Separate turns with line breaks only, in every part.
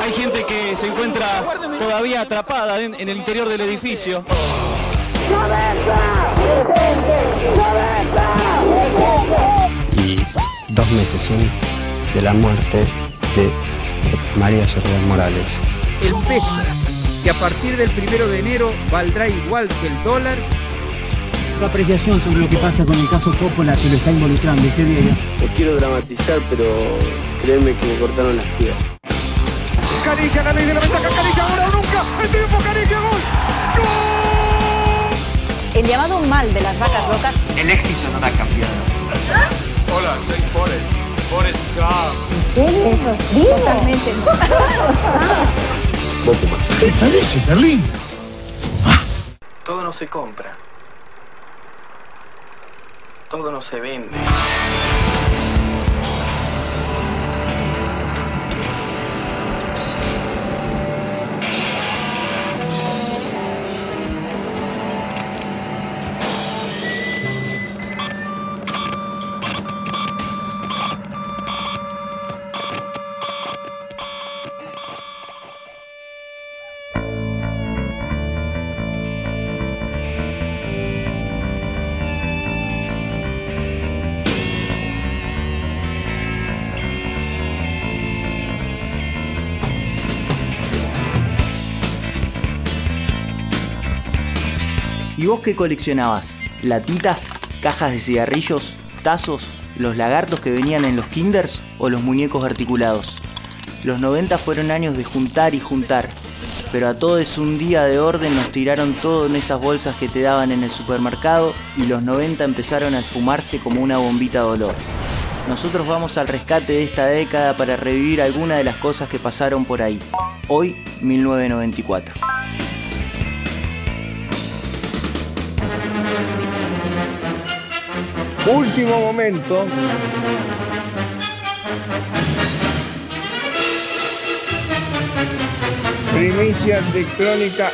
Hay gente que se encuentra todavía atrapada en, en el interior del edificio.
y dos meses son de la muerte de María Soledad Morales.
el peso, que a partir del primero de enero valdrá igual que el dólar,
Tu apreciación sobre lo que pasa con el caso Coppola que lo está involucrando ese día.
No quiero dramatizar, pero créeme que me cortaron las piernas.
Caricia, la ley de la ventaja, Caricia, ahora o nunca, el triunfo, Caricia, gol,
El llamado mal de las vacas locas
El éxito no da cambiado.
Hola, soy Forrest. Forrest Gump.
totalmente
Todo no se compra. Todo no se vende.
¿Y vos qué coleccionabas? ¿Latitas? ¿Cajas de cigarrillos? ¿Tazos? ¿Los lagartos que venían en los kinders? ¿O los muñecos articulados? Los 90 fueron años de juntar y juntar, pero a todos un día de orden nos tiraron todo en esas bolsas que te daban en el supermercado y los 90 empezaron a esfumarse como una bombita de olor. Nosotros vamos al rescate de esta década para revivir algunas de las cosas que pasaron por ahí. Hoy, 1994.
Último momento. Primicia de Crónica.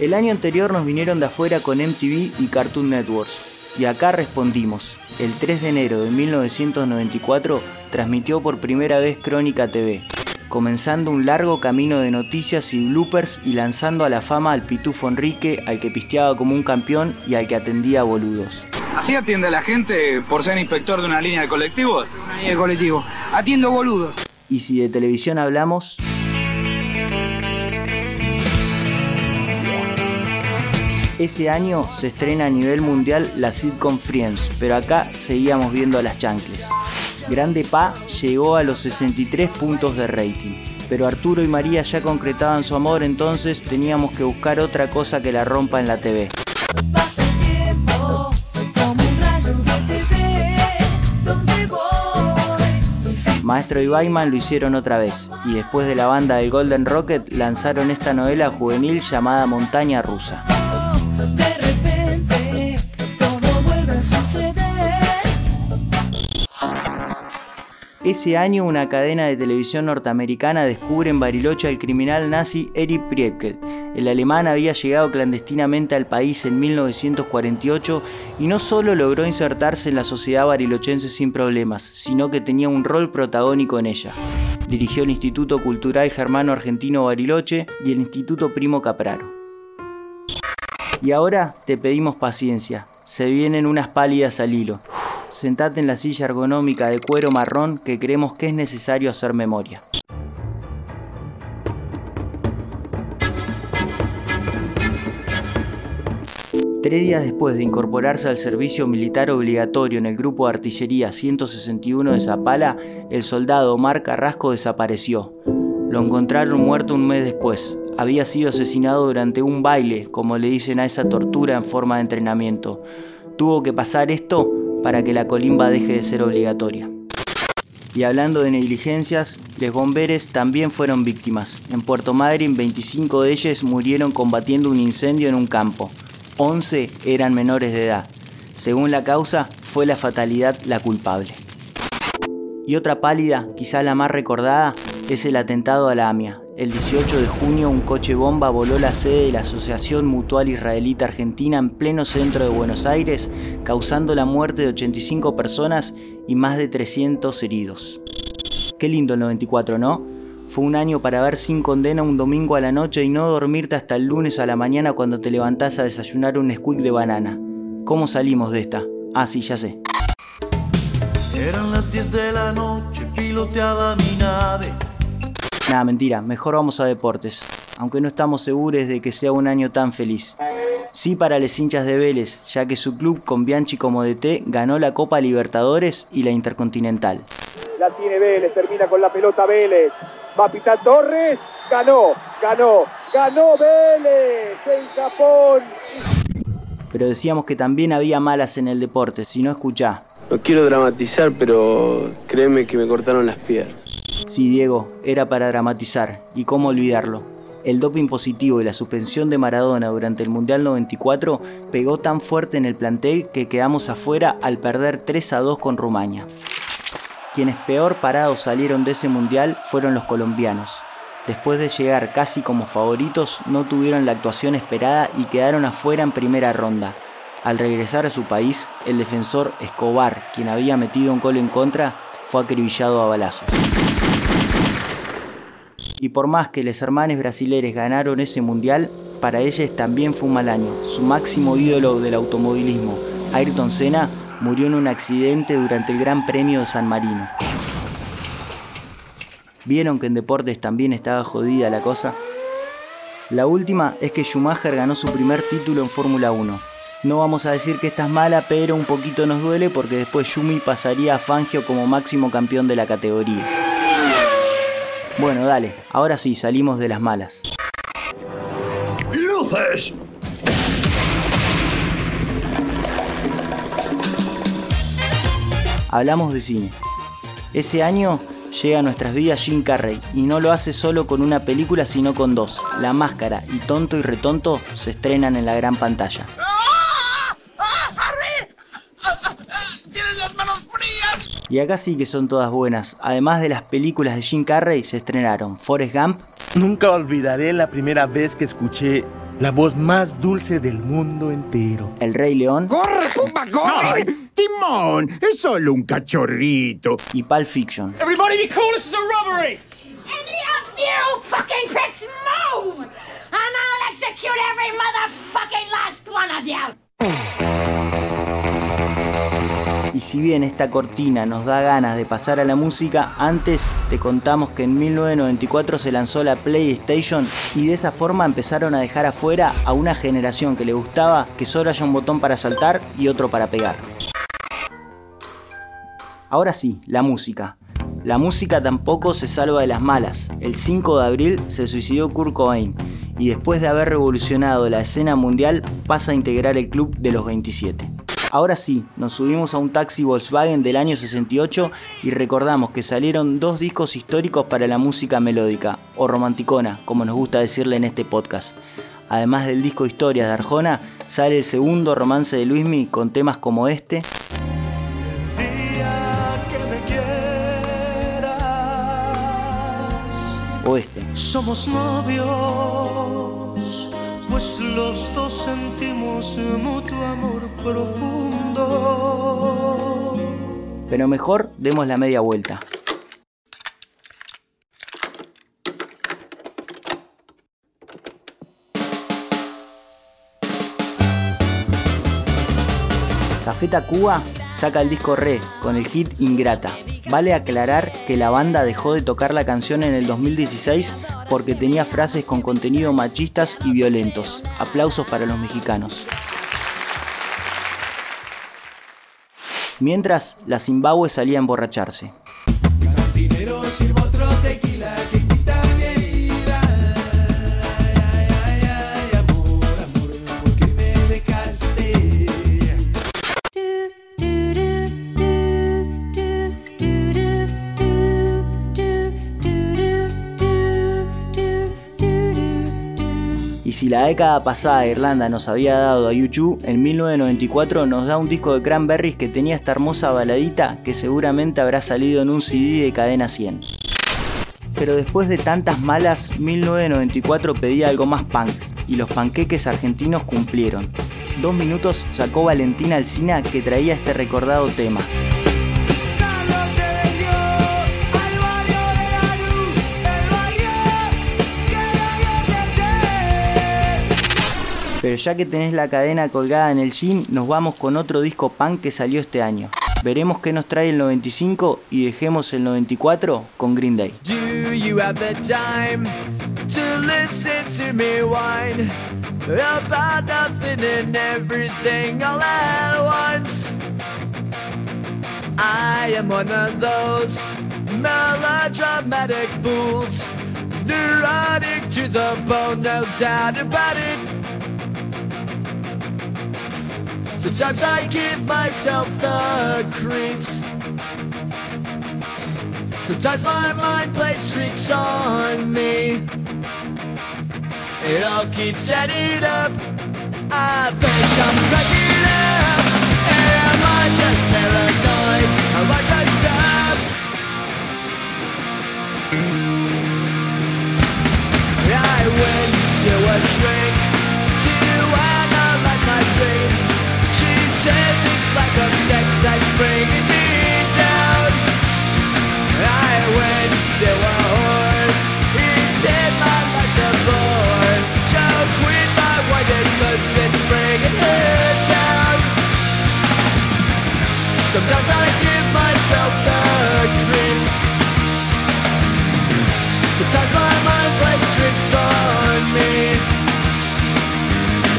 El año anterior nos vinieron de afuera con MTV y Cartoon Networks. Y acá respondimos. El 3 de enero de 1994 transmitió por primera vez Crónica TV, comenzando un largo camino de noticias y bloopers y lanzando a la fama al Pitufo Enrique, al que pisteaba como un campeón y al que atendía a boludos.
¿Así atiende a la gente por ser inspector de una línea de colectivos?
Y el colectivo, atiendo boludos.
Y si de televisión hablamos, ese año se estrena a nivel mundial la sitcom Friends, pero acá seguíamos viendo a las chancles. Grande Pa llegó a los 63 puntos de rating, pero Arturo y María ya concretaban su amor, entonces teníamos que buscar otra cosa que la rompa en la TV. Maestro y Baiman lo hicieron otra vez, y después de la banda del Golden Rocket lanzaron esta novela juvenil llamada Montaña Rusa. Ese año una cadena de televisión norteamericana descubre en Bariloche al criminal nazi Erich Priebke. El alemán había llegado clandestinamente al país en 1948 y no solo logró insertarse en la sociedad barilochense sin problemas, sino que tenía un rol protagónico en ella. Dirigió el Instituto Cultural Germano Argentino Bariloche y el Instituto Primo Capraro. Y ahora te pedimos paciencia, se vienen unas pálidas al hilo. Sentate en la silla ergonómica de cuero marrón que creemos que es necesario hacer memoria. Tres días después de incorporarse al servicio militar obligatorio en el grupo de artillería 161 de Zapala, el soldado Omar Carrasco desapareció. Lo encontraron muerto un mes después. Había sido asesinado durante un baile, como le dicen a esa tortura en forma de entrenamiento. Tuvo que pasar esto para que la colimba deje de ser obligatoria. Y hablando de negligencias, los bomberos también fueron víctimas. En Puerto Madryn, 25 de ellos murieron combatiendo un incendio en un campo. 11 eran menores de edad. Según la causa, fue la fatalidad la culpable. Y otra pálida, quizá la más recordada, es el atentado a la AMIA. El 18 de junio un coche bomba voló la sede de la Asociación Mutual Israelita Argentina en pleno centro de Buenos Aires, causando la muerte de 85 personas y más de 300 heridos. Qué lindo el 94, ¿no? Fue un año para ver sin condena un domingo a la noche y no dormirte hasta el lunes a la mañana cuando te levantás a desayunar un squeak de banana. ¿Cómo salimos de esta? Ah, sí, ya sé.
Eran las 10 de la noche, piloteaba mi nave.
Nada, mentira, mejor vamos a deportes, aunque no estamos seguros de que sea un año tan feliz. Sí para los hinchas de Vélez, ya que su club con Bianchi como DT ganó la Copa Libertadores y la Intercontinental.
La tiene Vélez, termina con la pelota Vélez. Va a pitar Torres, ganó, ganó, ganó Vélez en Japón.
Pero decíamos que también había malas en el deporte, si no escuchá.
No quiero dramatizar, pero créeme que me cortaron las piernas.
Sí, Diego, era para dramatizar, y cómo olvidarlo. El doping positivo y la suspensión de Maradona durante el Mundial 94 pegó tan fuerte en el plantel que quedamos afuera al perder 3 a 2 con Rumania. Quienes peor parados salieron de ese mundial fueron los colombianos. Después de llegar casi como favoritos, no tuvieron la actuación esperada y quedaron afuera en primera ronda. Al regresar a su país, el defensor Escobar, quien había metido un gol en contra, fue acribillado a balazos. Y por más que los hermanos brasileños ganaron ese mundial, para ellos también fue un mal año. Su máximo ídolo del automovilismo, Ayrton Senna, murió en un accidente durante el Gran Premio de San Marino. ¿Vieron que en deportes también estaba jodida la cosa? La última es que Schumacher ganó su primer título en Fórmula 1. No vamos a decir que esta es mala, pero un poquito nos duele porque después Schumi pasaría a Fangio como máximo campeón de la categoría. Bueno, dale, ahora sí, salimos de las malas.
¡Luces!
Hablamos de cine. Ese año llega a nuestras vidas Jim Carrey y no lo hace solo con una película sino con dos. La Máscara y Tonto y Retonto se estrenan en la gran pantalla. Y acá sí que son todas buenas. Además de las películas de Jim Carrey, se estrenaron Forrest Gump,
Nunca olvidaré la primera vez que escuché la voz más dulce del mundo entero.
El Rey León
¡Corre, Pumba, corre! ¡Timón! ¡Es solo un cachorrito!
y Pulp Fiction.
Everybody be cool, this is a robbery!
Any of you fucking pricks move! And I'll execute every motherfucking last one of you!
Y si bien esta cortina nos da ganas de pasar a la música, antes te contamos que en 1994 se lanzó la PlayStation y de esa forma empezaron a dejar afuera a una generación que le gustaba que solo haya un botón para saltar y otro para pegar. Ahora sí, la música. La música tampoco se salva de las malas. El 5 de abril se suicidó Kurt Cobain y después de haber revolucionado la escena mundial pasa a integrar el club de los 27. Ahora sí, nos subimos a un taxi Volkswagen del año 68 y recordamos que salieron dos discos históricos para la música melódica, o romanticona, como nos gusta decirle en este podcast. Además del disco Historias de Arjona, sale el segundo romance de Luismi con temas como este, o este.
Somos novios, pues los dos
Pero mejor demos la media vuelta. Café Tacuba saca el disco Re con el hit Ingrata. Vale aclarar que la banda dejó de tocar la canción en el 2016 porque tenía frases con contenido machistas y violentos. Aplausos para los mexicanos. Mientras, la Zimbabue salía a emborracharse. Si la década pasada Irlanda nos había dado a YouTube, en 1994 nos da un disco de Cranberries que tenía esta hermosa baladita que seguramente habrá salido en un CD de cadena 100. Pero después de tantas malas, 1994 pedía algo más punk y los panqueques argentinos cumplieron. Dos minutos sacó Valentina Alcina que traía este recordado tema. Pero ya que tenés la cadena colgada en el jean, nos vamos con otro disco punk que salió este año. Veremos qué nos trae el 95 y dejemos el 94 con Green Day.
I am one of those melodramatic fools. Sometimes I give myself the creeps. Sometimes my mind plays tricks on me. It all keeps adding up. I think I'm cracking up. Am I just paranoid? Am I just up? I went to a shrink says it's like a sex that's bringing me down. I went to a whore. He said my life's a bore. So quit my white cause it's bringing her down. Sometimes I give myself the creeps. Sometimes my mind plays tricks on me.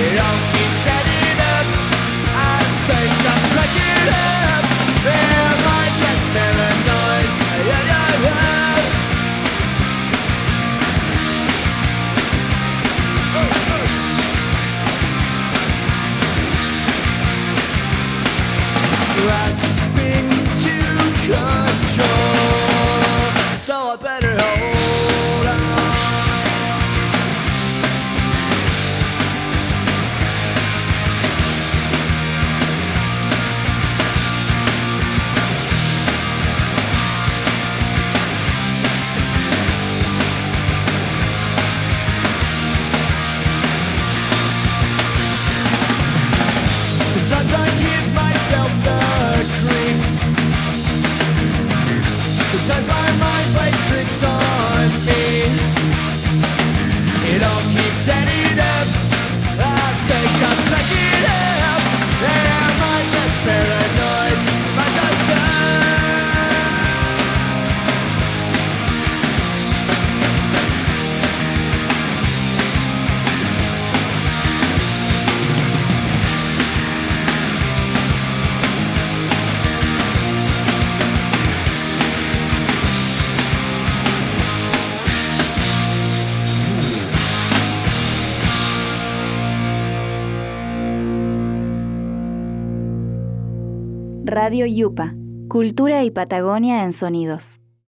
It all keeps better
Radio Yupa, Cultura y Patagonia en Sonidos.